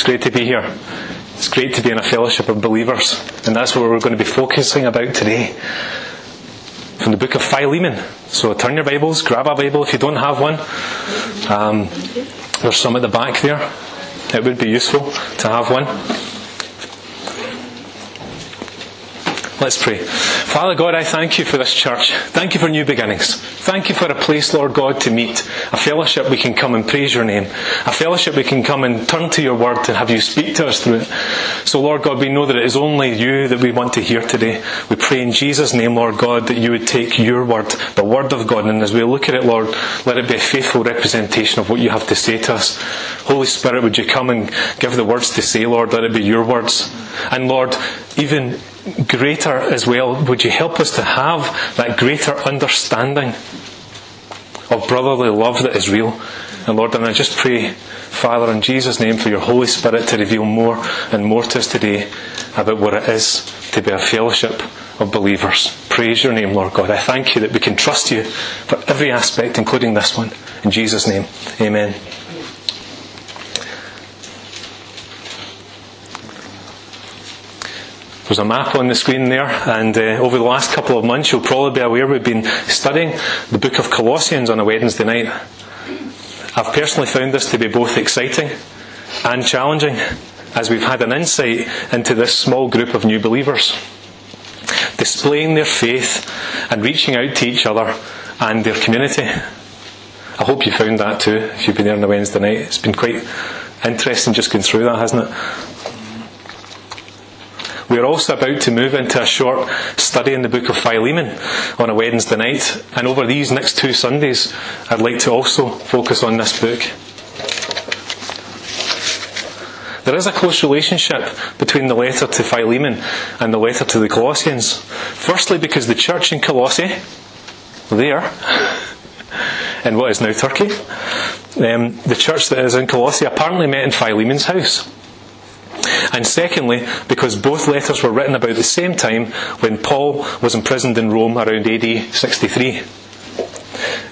It's great to be here. It's great to be in a fellowship of believers, and that's what we're going to be focusing about today. From the book of Philemon. So turn your Bibles, grab a Bible if you don't have one. Um, there's some at the back there. It would be useful to have one. Let's pray. Father God, I thank you for this church. Thank you for new beginnings. Thank you for a place, Lord God, to meet. A fellowship we can come and praise your name. A fellowship we can come and turn to your word and have you speak to us through it. So, Lord God, we know that it is only you that we want to hear today. We pray in Jesus' name, Lord God, that you would take your word, the word of God, and as we look at it, Lord, let it be a faithful representation of what you have to say to us. Holy Spirit, would you come and give the words to say, Lord? Let it be your words. And Lord, even greater as well, would you help us to have that greater understanding of brotherly love that is real? And Lord, and I just pray, Father, in Jesus' name, for your Holy Spirit to reveal more and more to us today about what it is to be a fellowship of believers. Praise your name, Lord God. I thank you that we can trust you for every aspect, including this one. In Jesus' name, amen. There's a map on the screen there, and uh, over the last couple of months, you'll probably be aware we've been studying the book of Colossians on a Wednesday night. I've personally found this to be both exciting and challenging as we've had an insight into this small group of new believers, displaying their faith and reaching out to each other and their community. I hope you found that too, if you've been there on a Wednesday night. It's been quite interesting just going through that, hasn't it? We are also about to move into a short study in the book of Philemon on a Wednesday night, and over these next two Sundays, I'd like to also focus on this book. There is a close relationship between the letter to Philemon and the letter to the Colossians. Firstly, because the church in Colossae, there, in what is now Turkey, um, the church that is in Colossae apparently met in Philemon's house. And secondly, because both letters were written about the same time when Paul was imprisoned in Rome around AD 63.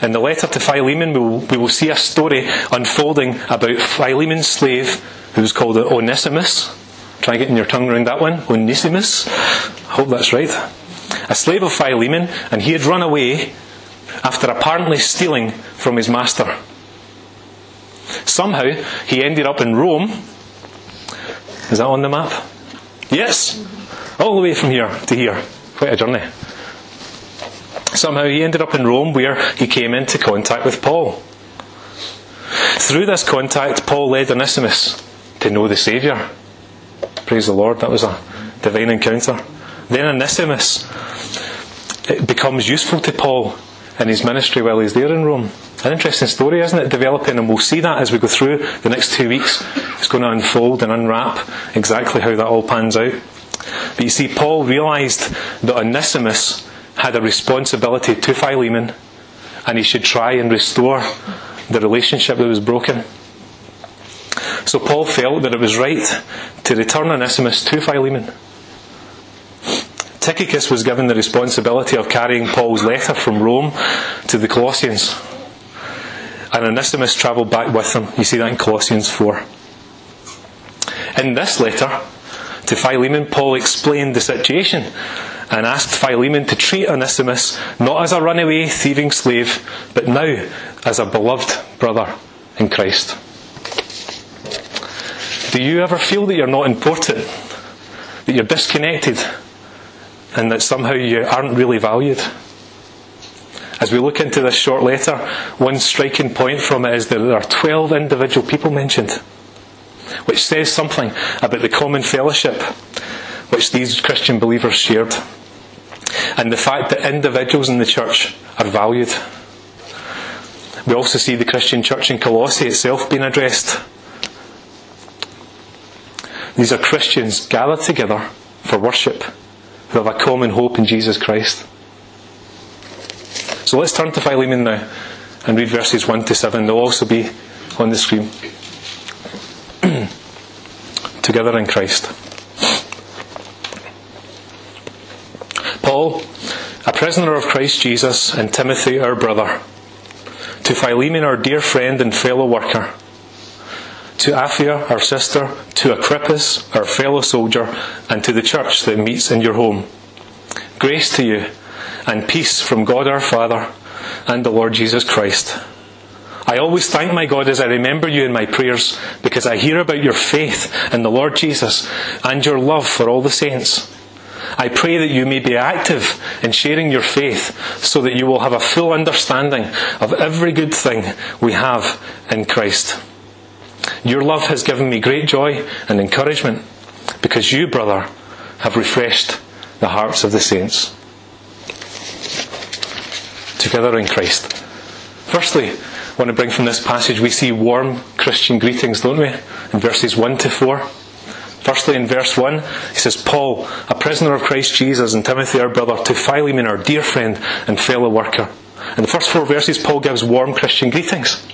In the letter to Philemon, we will, see a story unfolding about Philemon's slave, who was called Onesimus. Try getting your tongue around that one. Onesimus. I hope that's right. A slave of Philemon, and he had run away after apparently stealing from his master. Somehow, he ended up in Rome is that on the map? Yes. All the way from here to here. Quite a journey. Somehow he ended up in Rome where he came into contact with Paul. Through this contact, Paul led Onesimus to know the Saviour. Praise the Lord, that was a divine encounter. Then Onesimus becomes useful to Paul in his ministry while he's there in Rome. An interesting story, isn't it? Developing, and we'll see that as we go through the next two weeks. It's going to unfold and unwrap exactly how that all pans out. But you see, Paul realised that Onesimus had a responsibility to Philemon, and he should try and restore the relationship that was broken. So Paul felt that it was right to return Onesimus to Philemon. Tychicus was given the responsibility of carrying Paul's letter from Rome to the Colossians and Onesimus travelled back with him. You see that in Colossians 4. In this letter to Philemon, Paul explained the situation and asked Philemon to treat Onesimus not as a runaway, thieving slave, but now as a beloved brother in Christ. Do you ever feel that you're not important, that you're disconnected, and that somehow you aren't really valued? As we look into this short letter, one striking point from it is that there are 12 individual people mentioned, which says something about the common fellowship which these Christian believers shared, and the fact that individuals in the church are valued. We also see the Christian church in Colossae itself being addressed. These are Christians gathered together for worship who have a common hope in Jesus Christ. So let's turn to Philemon now and read verses 1 to 7. They'll also be on the screen. Together in Christ. Paul, a prisoner of Christ Jesus, and Timothy, our brother, to Philemon, our dear friend and fellow worker, to Apphia, our sister, to Archippus, our fellow soldier, and to the church that meets in your home. Grace to you, and peace from God our Father and the Lord Jesus Christ. I always thank my God as I remember you in my prayers because I hear about your faith in the Lord Jesus and your love for all the saints. I pray that you may be active in sharing your faith so that you will have a full understanding of every good thing we have in Christ. Your love has given me great joy and encouragement because you, brother, have refreshed the hearts of the saints. Together in Christ. Firstly, I want to bring from this passage, we see warm Christian greetings, don't we? In verses 1 to 4. Firstly, in verse 1, he says, Paul, a prisoner of Christ Jesus, and Timothy, our brother, to Philemon, our dear friend and fellow worker. In the first four verses, Paul gives warm Christian greetings.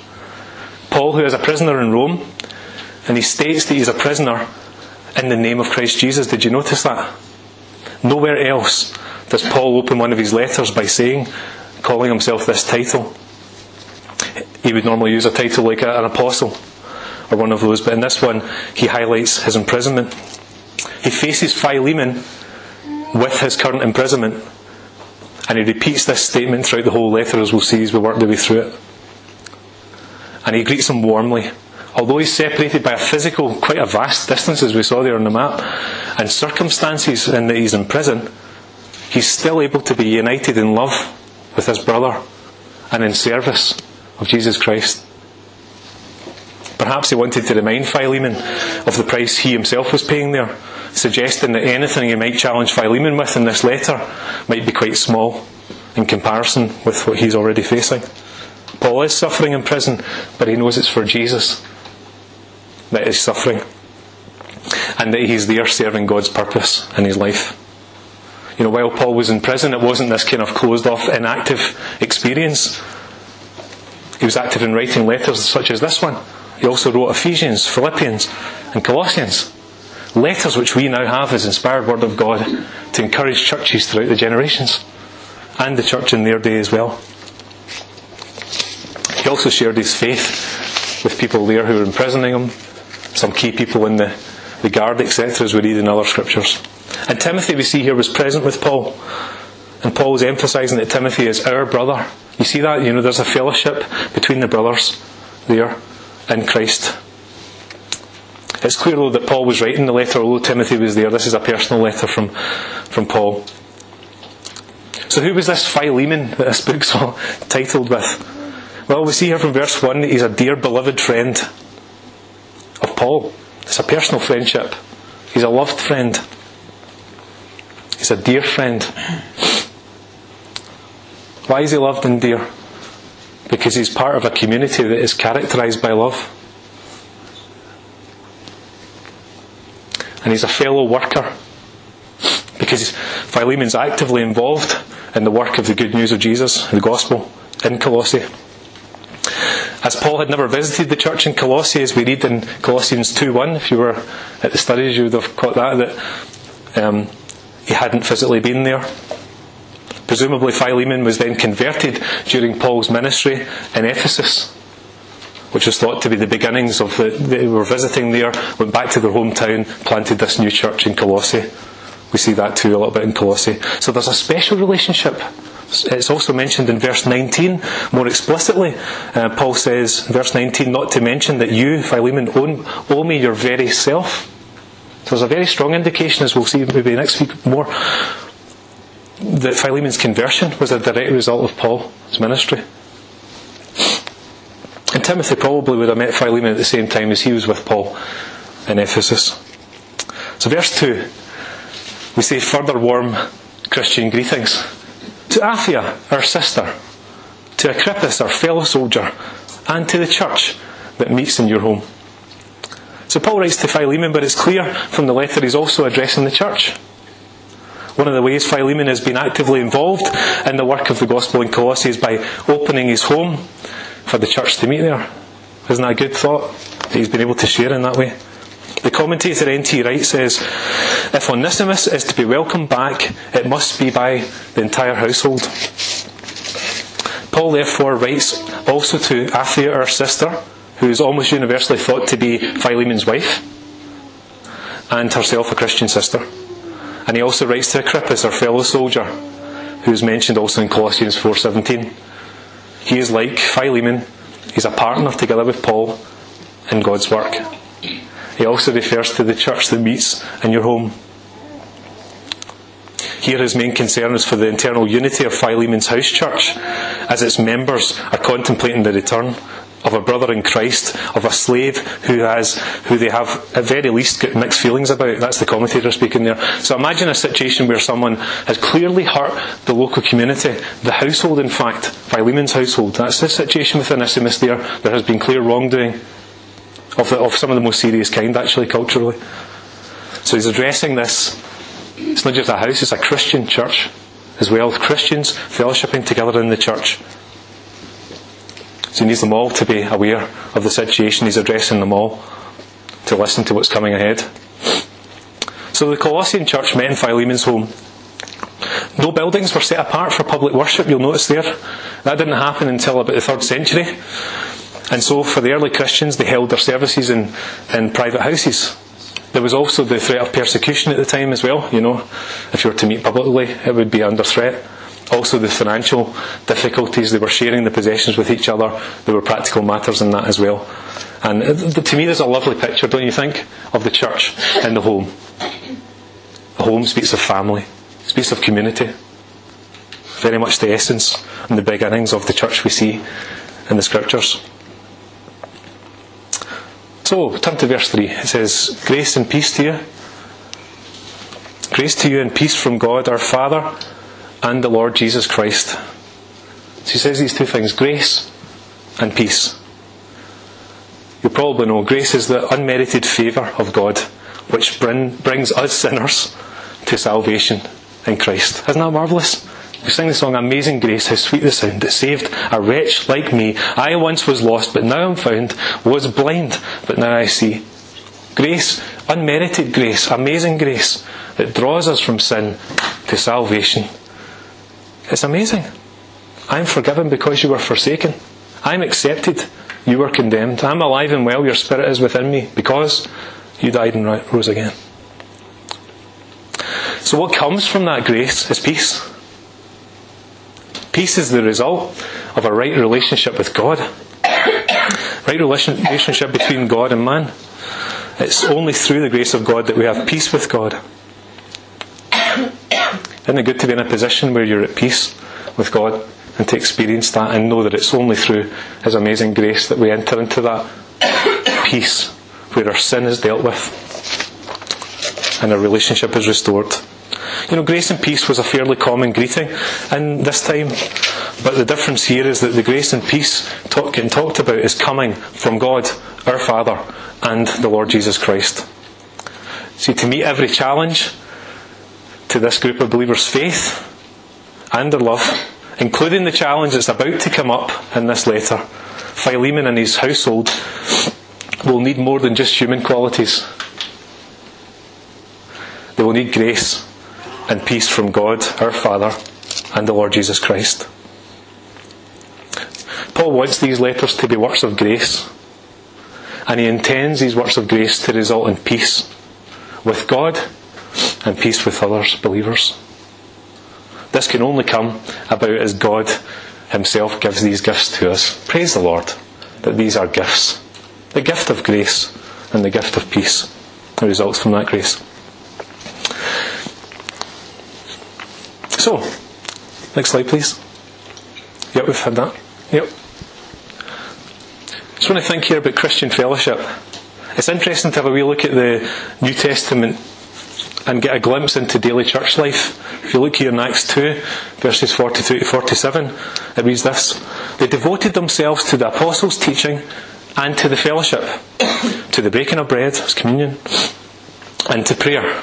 Paul, who is a prisoner in Rome, and he states that he's a prisoner in the name of Christ Jesus. Did you notice that? Nowhere else does Paul open one of his letters by saying, calling himself this title he would normally use a title like an apostle or one of those, but in this one he highlights his imprisonment. He faces Philemon with his current imprisonment, and he repeats this statement throughout the whole letter as we'll see as we work our way through it. And he greets him warmly. Although he's separated by a physical, quite a vast distance as we saw there on the map, and circumstances in that he's in prison, he's still able to be united in love with his brother and in service of Jesus Christ. Perhaps he wanted to remind Philemon of the price he himself was paying there, suggesting that anything he might challenge Philemon with in this letter might be quite small in comparison with what he's already facing. Paul is suffering in prison, but he knows it's for Jesus that he's suffering, and that he's there serving God's purpose in his life. You know, while Paul was in prison, it wasn't this kind of closed off, inactive experience. He was active in writing letters such as this one. He also wrote Ephesians, Philippians, and Colossians. Letters which we now have as inspired Word of God to encourage churches throughout the generations, and the church in their day as well. He also shared his faith with people there who were imprisoning him, some key people in the, the guard, etc., as we read in other scriptures. And Timothy, we see here, was present with Paul. And Paul is emphasizing that Timothy is our brother. You see that? You know, there's a fellowship between the brothers there in Christ. It's clear, though, that Paul was writing the letter, although Timothy was there. This is a personal letter from, from Paul. So, who was this Philemon that this book's titled with? Well, we see here from verse 1 that he's a dear beloved friend of Paul. It's a personal friendship. He's a loved friend. He's a dear friend. Why is he loved and dear? Because he's part of a community that is characterized by love. And he's a fellow worker. Because Philemon's actively involved in the work of the good news of Jesus, the gospel, in Colossae. As Paul had never visited the church in Colossae, as we read in Colossians 2.1, if you were at the studies you would have caught that, that um, he hadn't physically been there. Presumably, Philemon was then converted during Paul's ministry in Ephesus, which was thought to be the beginnings of the. They were visiting there, went back to their hometown, planted this new church in Colossae. We see that too a little bit in Colossae. So there's a special relationship. It's also mentioned in verse 19 more explicitly. Uh, Paul says, verse 19, not to mention that you, Philemon, own, owe me your very self. So there's a very strong indication, as we'll see maybe next week more, that Philemon's conversion was a direct result of Paul's ministry. And Timothy probably would have met Philemon at the same time as he was with Paul in Ephesus. So, verse 2, we say further warm Christian greetings to Apphia, our sister, to Archippus, our fellow soldier, and to the church that meets in your home. So, Paul writes to Philemon, but it's clear from the letter he's also addressing the church. One of the ways Philemon has been actively involved in the work of the gospel in Colossae is by opening his home for the church to meet there. Isn't that a good thought? That he's been able to share in that way. The commentator N.T. Wright says, If Onesimus is to be welcomed back, it must be by the entire household. Paul therefore writes also to Apphia, our sister, who is almost universally thought to be Philemon's wife, and herself a Christian sister. And he also writes to Archippus, her fellow soldier, who is mentioned also in Colossians 4.17. He is like Philemon, he's a partner together with Paul in God's work. He also refers to the church that meets in your home. Here, his main concern is for the internal unity of Philemon's house church, as its members are contemplating the return of a brother in Christ, of a slave who has, who they have at very least got mixed feelings about. That's the commentator speaking there. So imagine a situation where someone has clearly hurt the local community, the household in fact, Philemon's household. That's the situation with Onesimus there. There has been clear wrongdoing of, the, of some of the most serious kind actually culturally. So he's addressing this. It's not just a house, it's a Christian church as well. Christians fellowshipping together in the church. So he needs them all to be aware of the situation. He's addressing them all to listen to what's coming ahead. So the Colossian church met in Philemon's home. No buildings were set apart for public worship, you'll notice there. That didn't happen until about the third century. And so for the early Christians, they held their services in, in private houses. There was also the threat of persecution at the time as well. You know, if you were to meet publicly, it would be under threat also the financial difficulties. They were sharing the possessions with each other. There were practical matters in that as well. And uh, to me, there's a lovely picture, don't you think, of the church in the home. The home speaks of family, speaks of community. Very much the essence and the beginnings of the church we see in the scriptures. So, turn to verse 3. It says, Grace and peace to you. Grace to you and peace from God our Father and the Lord Jesus Christ. So he says these two things grace and peace. You probably know grace is the unmerited favour of God which bring, brings us sinners to salvation in Christ. Isn't that marvellous? We sing the song Amazing Grace, how sweet the sound that saved a wretch like me. I once was lost, but now I'm found, was blind, but now I see. Grace, unmerited grace, amazing grace that draws us from sin to salvation it's amazing. I'm forgiven because you were forsaken. I'm accepted. You were condemned. I'm alive and well. Your spirit is within me because you died and rose again. So, what comes from that grace is peace. Peace is the result of a right relationship with God. Right relationship between God and man. It's only through the grace of God that we have peace with God. Isn't it good to be in a position where you're at peace with God and to experience that and know that it's only through His amazing grace that we enter into that peace where our sin is dealt with and our relationship is restored. You know, grace and peace was a fairly common greeting in this time, but the difference here is that the grace and peace talk, getting talked about is coming from God, our Father, and the Lord Jesus Christ. See, to meet every challenge, to this group of believers' faith and their love, including the challenge that's about to come up in this letter. Philemon and his household will need more than just human qualities. They will need grace and peace from God, our Father, and the Lord Jesus Christ. Paul wants these letters to be works of grace, and he intends these works of grace to result in peace with God and peace with others, believers. This can only come about as God Himself gives these gifts to us. Praise the Lord that these are gifts. The gift of grace and the gift of peace that results from that grace. So, next slide, please. Yep, we've had that. Yep. Just want to think here about Christian fellowship. It's interesting to have a wee look at the New Testament and get a glimpse into daily church life. If you look here in Acts 2, verses 43 to 47, it reads this They devoted themselves to the apostles' teaching and to the fellowship, to the breaking of bread, as communion, and to prayer.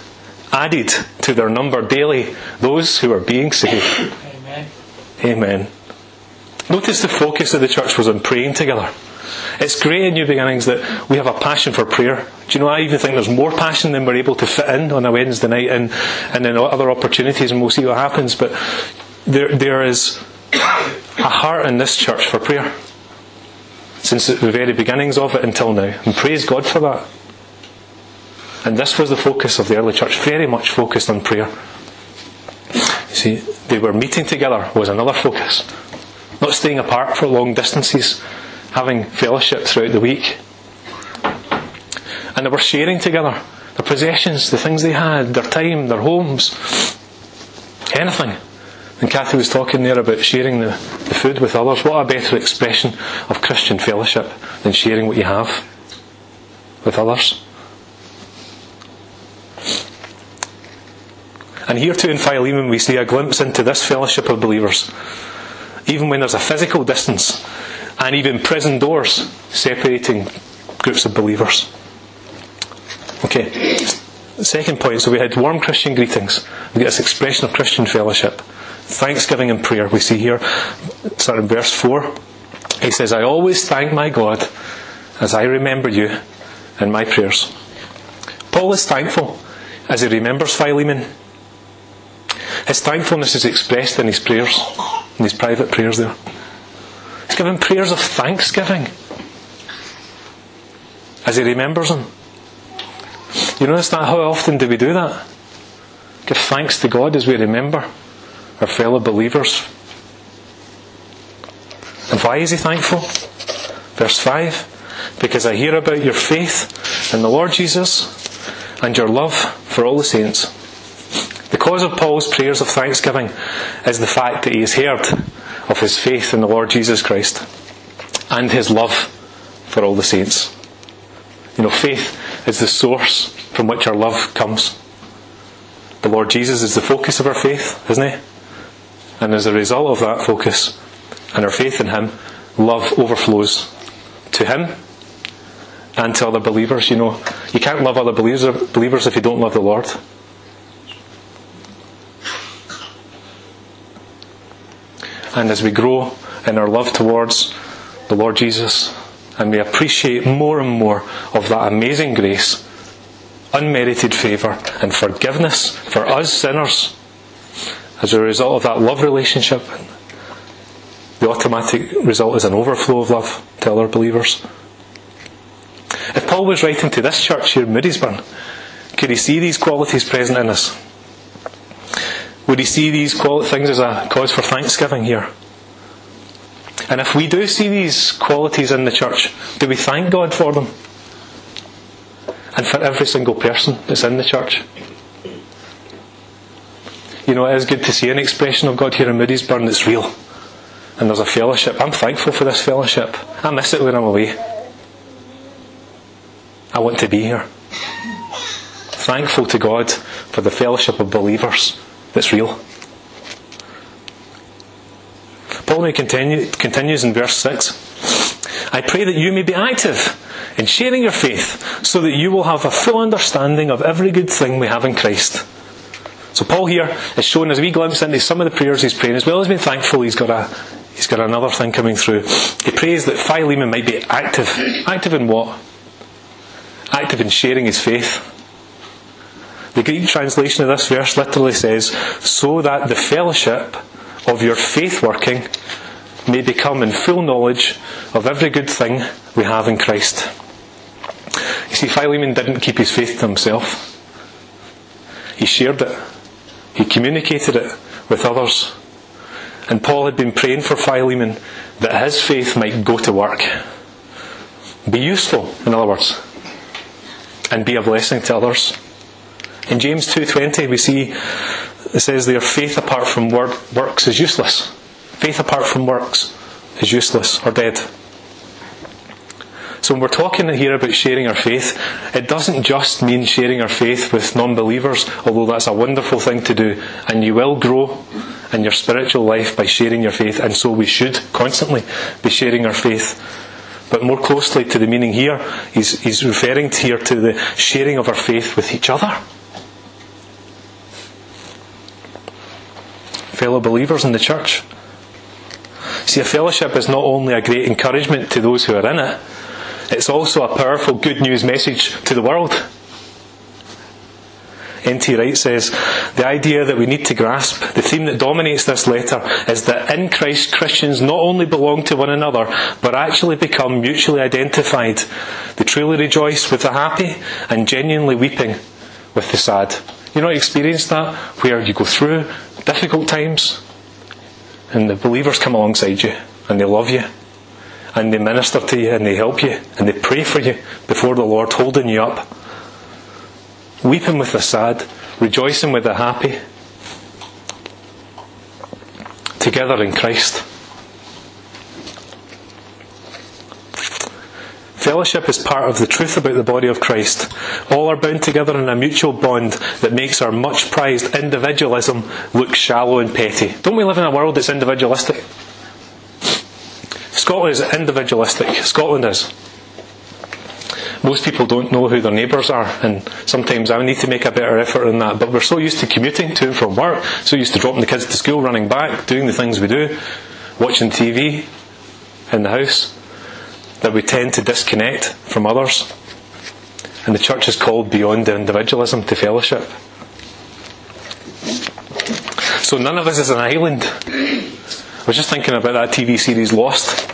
added to their number daily those who are being saved. Amen. Amen. Notice the focus of the church was on praying together. It's great in New Beginnings that we have a passion for prayer. Do you know, I even think there's more passion than we're able to fit in on a Wednesday night and, and then other opportunities, and we'll see what happens. But there, there is a heart in this church for prayer since the very beginnings of it until now. And praise God for that. And this was the focus of the early church, very much focused on prayer. You see, they were meeting together was another focus. Not staying apart for long distances, having fellowship throughout the week. And they were sharing together their possessions, the things they had, their time, their homes, anything. And Kathy was talking there about sharing the, the food with others. What a better expression of Christian fellowship than sharing what you have with others. And here too in Philemon we see a glimpse into this fellowship of believers. Even when there's a physical distance and even prison doors separating groups of believers. Okay, second point. So we had warm Christian greetings. We get this expression of Christian fellowship. Thanksgiving and prayer we see here. Starting in verse 4. He says, I always thank my God as I remember you in my prayers. Paul is thankful as he remembers Philemon. His thankfulness is expressed in his prayers, in his private prayers there. He's giving prayers of thanksgiving as he remembers him. You notice that? How often do we do that? Give thanks to God as we remember our fellow believers. And why is he thankful? Verse 5 Because I hear about your faith in the Lord Jesus and your love for all the saints. The cause of Paul's prayers of thanksgiving is the fact that he has heard of his faith in the Lord Jesus Christ and his love for all the saints. You know, faith is the source from which our love comes. The Lord Jesus is the focus of our faith, isn't he? And as a result of that focus and our faith in Him, love overflows to Him and to other believers. You know, you can't love other believers if you don't love the Lord. And as we grow in our love towards the Lord Jesus, and we appreciate more and more of that amazing grace, unmerited favour, and forgiveness for us sinners, as a result of that love relationship, the automatic result is an overflow of love to other believers. If Paul was writing to this church here in Moodiesburn, could he see these qualities present in us? Would he see these things as a cause for thanksgiving here? And if we do see these qualities in the church, do we thank God for them? And for every single person that's in the church? You know, it is good to see an expression of God here in Moodiesburn that's real. And there's a fellowship. I'm thankful for this fellowship. I miss it when I'm away. I want to be here. Thankful to God for the fellowship of believers that's real. Paul may continue, continues in verse 6. I pray that you may be active in sharing your faith so that you will have a full understanding of every good thing we have in Christ. So Paul here is showing us a wee glimpse into some of the prayers he's praying. As well as being thankful, he's got a he's got another thing coming through. He prays that Philemon might be active. Active in what? Active in sharing his faith. The Greek translation of this verse literally says, so that the fellowship of your faith working may become in full knowledge of every good thing we have in Christ. You see, Philemon didn't keep his faith to himself. He shared it. He communicated it with others. And Paul had been praying for Philemon that his faith might go to work. Be useful, in other words. And be a blessing to others. In James 2.20 we see it says there, faith apart from work, works is useless. Faith apart from works is useless or dead. So when we're talking here about sharing our faith, it doesn't just mean sharing our faith with non-believers, although that's a wonderful thing to do, and you will grow in your spiritual life by sharing your faith, and so we should constantly be sharing our faith. But more closely to the meaning here, he's, he's referring here to the sharing of our faith with each other. Fellow believers in the church. See, a fellowship is not only a great encouragement to those who are in it, it's also a powerful good news message to the world. N.T. Wright says, the idea that we need to grasp, the theme that dominates this letter, is that in Christ Christians not only belong to one another, but actually become mutually identified. They truly rejoice with the happy and genuinely weeping with the sad. You know, experience that? Where you go through difficult times and the believers come alongside you and they love you and they minister to you and they help you and they pray for you before the Lord, holding you up. Weeping with the sad, rejoicing with the happy. Together in Christ. Fellowship is part of the truth about the body of Christ. All are bound together in a mutual bond that makes our much prized individualism look shallow and petty. Don't we live in a world that's individualistic? Scotland is individualistic. Scotland is. Most people don't know who their neighbours are, and sometimes I need to make a better effort in that. But we're so used to commuting to and from work, so used to dropping the kids to school, running back, doing the things we do, watching TV in the house, that we tend to disconnect from others. And the church is called beyond individualism to fellowship. So none of us is an island. I was just thinking about that TV series Lost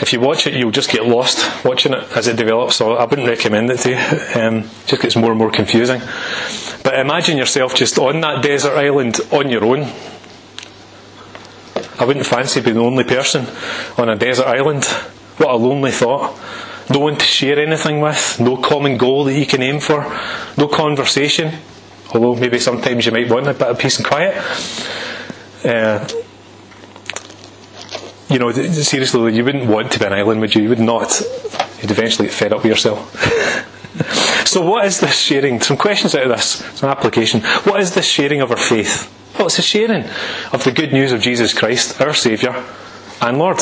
if you watch it, you'll just get lost watching it as it develops. So I wouldn't recommend it to you. Um, it just gets more and more confusing. But imagine yourself just on that desert island on your own. I wouldn't fancy being the only person on a desert island. What a lonely thought. No one to share anything with, no common goal that you can aim for, no conversation, although maybe sometimes you might want a bit of peace and quiet. Uh, you know, seriously, you wouldn't want to be an island, would you? You would not. You'd eventually get fed up with yourself. so, what is this sharing? Some questions out of this, some application. What is this sharing of our faith? What's the sharing of the good news of Jesus Christ, our Saviour and Lord?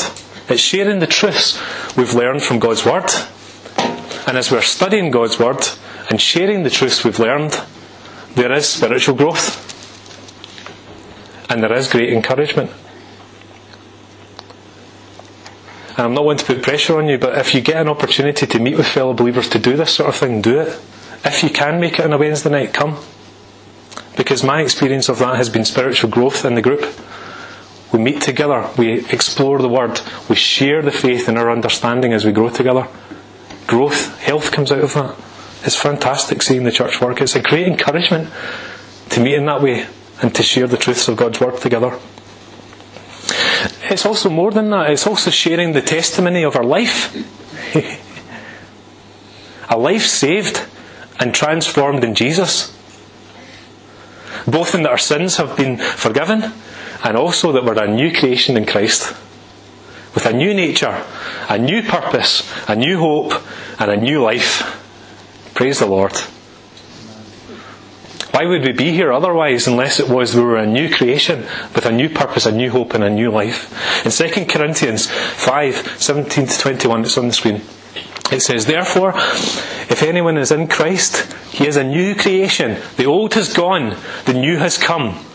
It's sharing the truths we've learned from God's Word. And as we're studying God's Word and sharing the truths we've learned, there is spiritual growth. And there is great encouragement. And I'm not one to put pressure on you, but if you get an opportunity to meet with fellow believers to do this sort of thing, do it. If you can make it on a Wednesday night, come. Because my experience of that has been spiritual growth in the group. We meet together, we explore the Word, we share the faith and our understanding as we grow together. Growth, health comes out of that. It's fantastic seeing the church work. It's a great encouragement to meet in that way and to share the truths of God's Word together. It's also more than that, it's also sharing the testimony of our life. a life saved and transformed in Jesus. Both in that our sins have been forgiven and also that we're a new creation in Christ. With a new nature, a new purpose, a new hope, and a new life. Praise the Lord. Why would we be here otherwise unless it was we were a new creation with a new purpose, a new hope, and a new life? In 2 Corinthians 5 17 to 21, it's on the screen. It says, Therefore, if anyone is in Christ, he is a new creation. The old has gone, the new has come.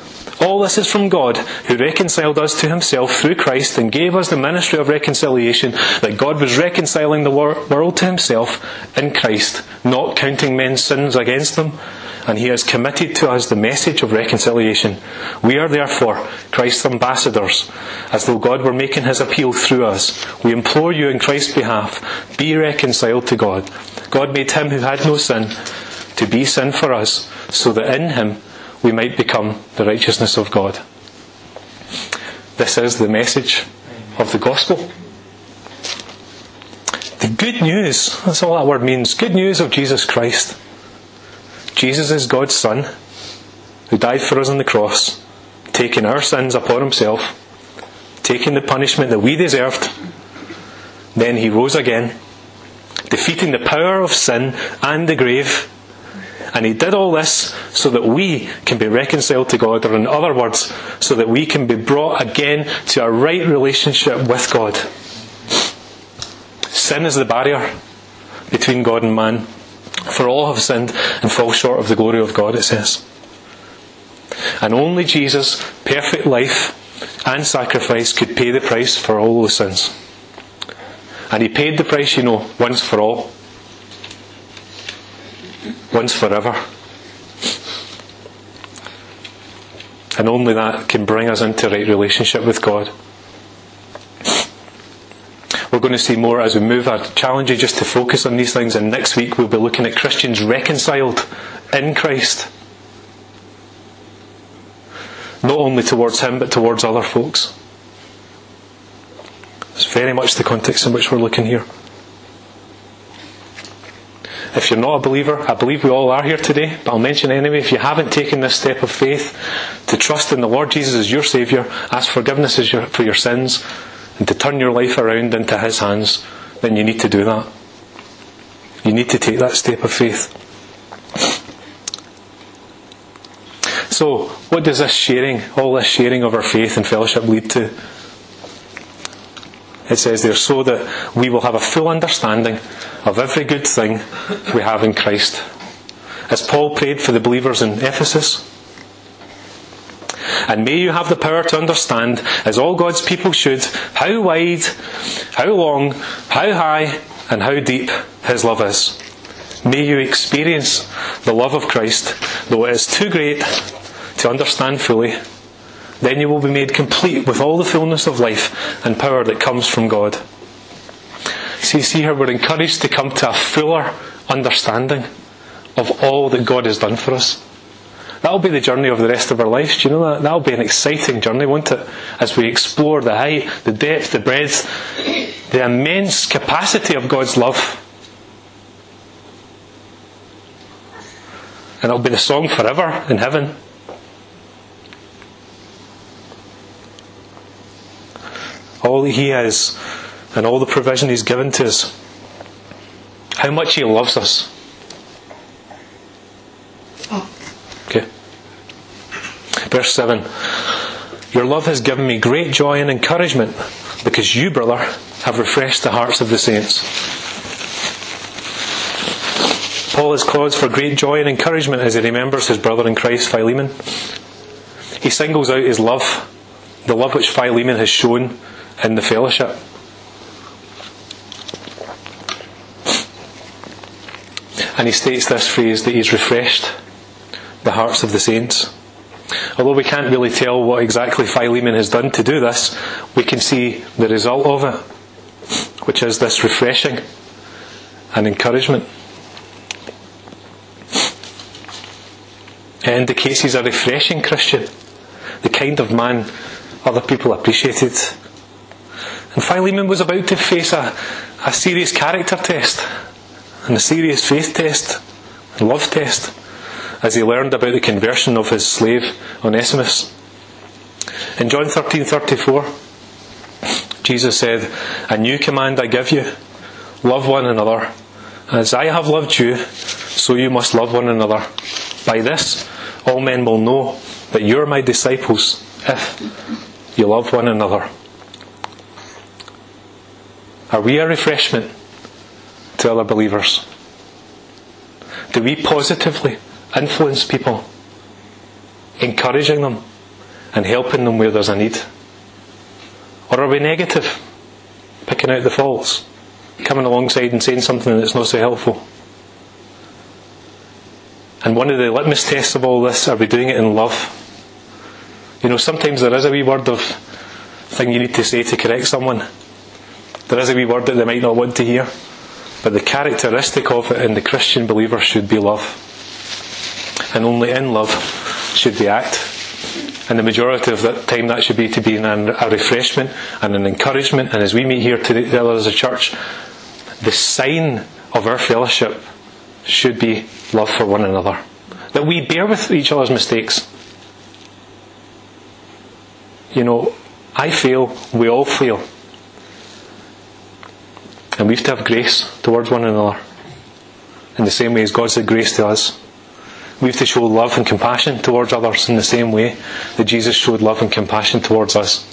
All this is from God, who reconciled us to himself through Christ and gave us the ministry of reconciliation, that God was reconciling the wor- world to himself in Christ, not counting men's sins against them and he has committed to us the message of reconciliation. We are therefore Christ's ambassadors, as though God were making his appeal through us. We implore you in Christ's behalf, be reconciled to God. God made him who had no sin to be sin for us, so that in him we might become the righteousness of God. This is the message of the gospel. The good news, that's all that word means, good news of Jesus Christ. Jesus is God's Son, who died for us on the cross, taking our sins upon himself, taking the punishment that we deserved. Then he rose again, defeating the power of sin and the grave, And he did all this so that we can be reconciled to God, or in other words, so that we can be brought again to a right relationship with God. Sin is the barrier between God and man. For all have sinned and fall short of the glory of God, it says. And only Jesus' perfect life and sacrifice could pay the price for all those sins. And he paid the price, you know, once for all. Once forever. And only that can bring us into right relationship with God. We're going to see more as we move. I'd challenge you just to focus on these things, and next week we'll be looking at Christians reconciled in Christ. Not only towards Him, but towards other folks. It's very much the context in which we're looking here. If you're not a believer, I believe we all are here today, but I'll mention anyway, if you haven't taken this step of faith to trust in the Lord Jesus as your Saviour, ask forgiveness for your sins, and to turn your life around into His hands, then you need to do that. You need to take that step of faith. So, what does this sharing, all this sharing of our faith and fellowship lead to? It says there, so that we will have a full understanding of every good thing we have in Christ. As Paul prayed for the believers in Ephesus, and may you have the power to understand, as all God's people should, how wide, how long, how high, and how deep His love is. May you experience the love of Christ, though it is too great to understand fully then you will be made complete with all the fullness of life and power that comes from God. See, see here, we're encouraged to come to a fuller understanding of all that God has done for us. That'll be the journey of the rest of our lives. Do you know that? That'll be an exciting journey, won't it? As we explore the height, the depth, the breadth, the immense capacity of God's love. And it'll be the song forever in heaven. all that He is, and all the provision He's given to us. How much He loves us. Okay. Verse 7 Your love has given me great joy and encouragement because you, brother, have refreshed the hearts of the saints. Paul is cause for great joy and encouragement as he remembers his brother in Christ, Philemon. He singles out his love, the love which Philemon has shown in the fellowship. And he states this phrase that he's refreshed the hearts of the saints. Although we can't really tell what exactly Philemon has done to do this, we can see the result of it, which is this refreshing and encouragement. It indicates he's a refreshing Christian, the kind of man other people appreciated. And Philemon was about to face a, a serious character test and a serious faith test and love test as he learned about the conversion of his slave Onesimus. In John 13:34, Jesus said, "A new command I give you: love one another. As I have loved you, so you must love one another. By this, all men will know that you're my disciples if you love one another." Are we a refreshment to other believers? Do we positively influence people, encouraging them and helping them where there's a need? Or are we negative, picking out the faults, coming alongside and saying something that's not so helpful? And one of the litmus tests of all this, are we doing it in love? You know, sometimes there is a wee word of thing you need to say to correct someone. There is a wee word that they might not want to hear, but the characteristic of it in the Christian believer should be love. And only in love should we act. And the majority of that time that should be to be an, a refreshment and an encouragement. And as we meet here together as a church, the sign of our fellowship should be love for one another. That we bear with each other's mistakes. You know, I fail, we all fail. And we have to have grace towards one another. In the same way as God said grace to us. We have to show love and compassion towards others in the same way that Jesus showed love and compassion towards us.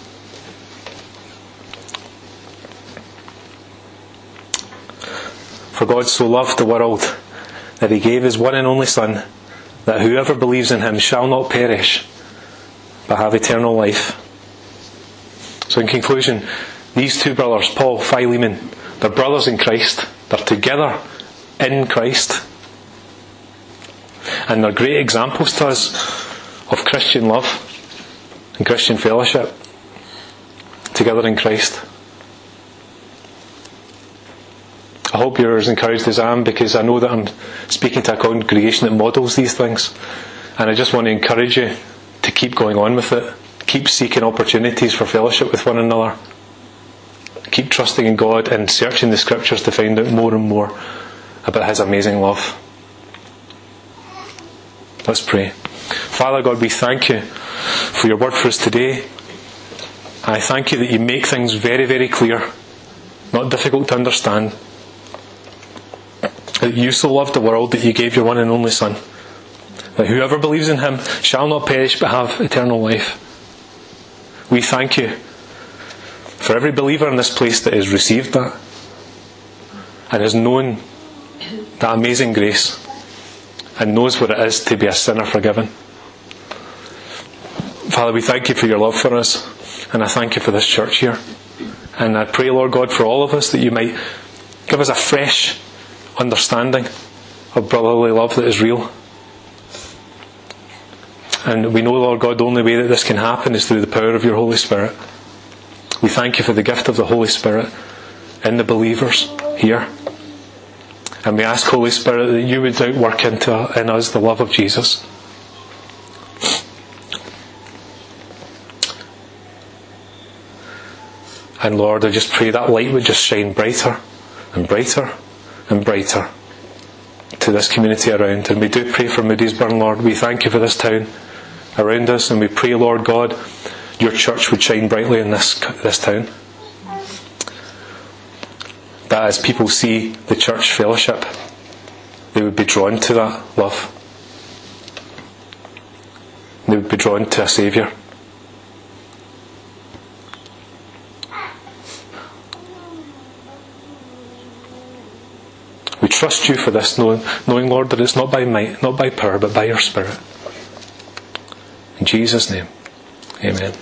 For God so loved the world that he gave his one and only Son, that whoever believes in him shall not perish, but have eternal life. So, in conclusion, these two brothers, Paul, Philemon, they're brothers in Christ. They're together in Christ. And they're great examples to us of Christian love and Christian fellowship together in Christ. I hope you're as encouraged as I am because I know that I'm speaking to a congregation that models these things. And I just want to encourage you to keep going on with it. Keep seeking opportunities for fellowship with one another. Keep trusting in God and searching the scriptures to find out more and more about His amazing love. Let's pray. Father God, we thank you for your word for us today. I thank you that you make things very, very clear, not difficult to understand. That you so loved the world that you gave your one and only Son. That whoever believes in him shall not perish but have eternal life. We thank you for every believer in this place that has received that and has known that amazing grace and knows what it is to be a sinner forgiven. Father, we thank you for your love for us, and I thank you for this church here. And I pray, Lord God, for all of us that you might give us a fresh understanding of brotherly love that is real. And we know, Lord God, the only way that this can happen is through the power of your Holy Spirit. We thank you for the gift of the Holy Spirit in the believers here. And we ask, Holy Spirit, that you would outwork into in us the love of Jesus. And Lord, I just pray that light would just shine brighter and brighter and brighter to this community around. And we do pray for Moodiesburn, Lord. We thank you for this town around us, and we pray, Lord God, your church would shine brightly in this, this town. That as people see the church fellowship, they would be drawn to that love. They would be drawn to a Saviour. We trust you for this, knowing, knowing, Lord, that it's not by might, not by power, but by your Spirit. In Jesus' name, amen.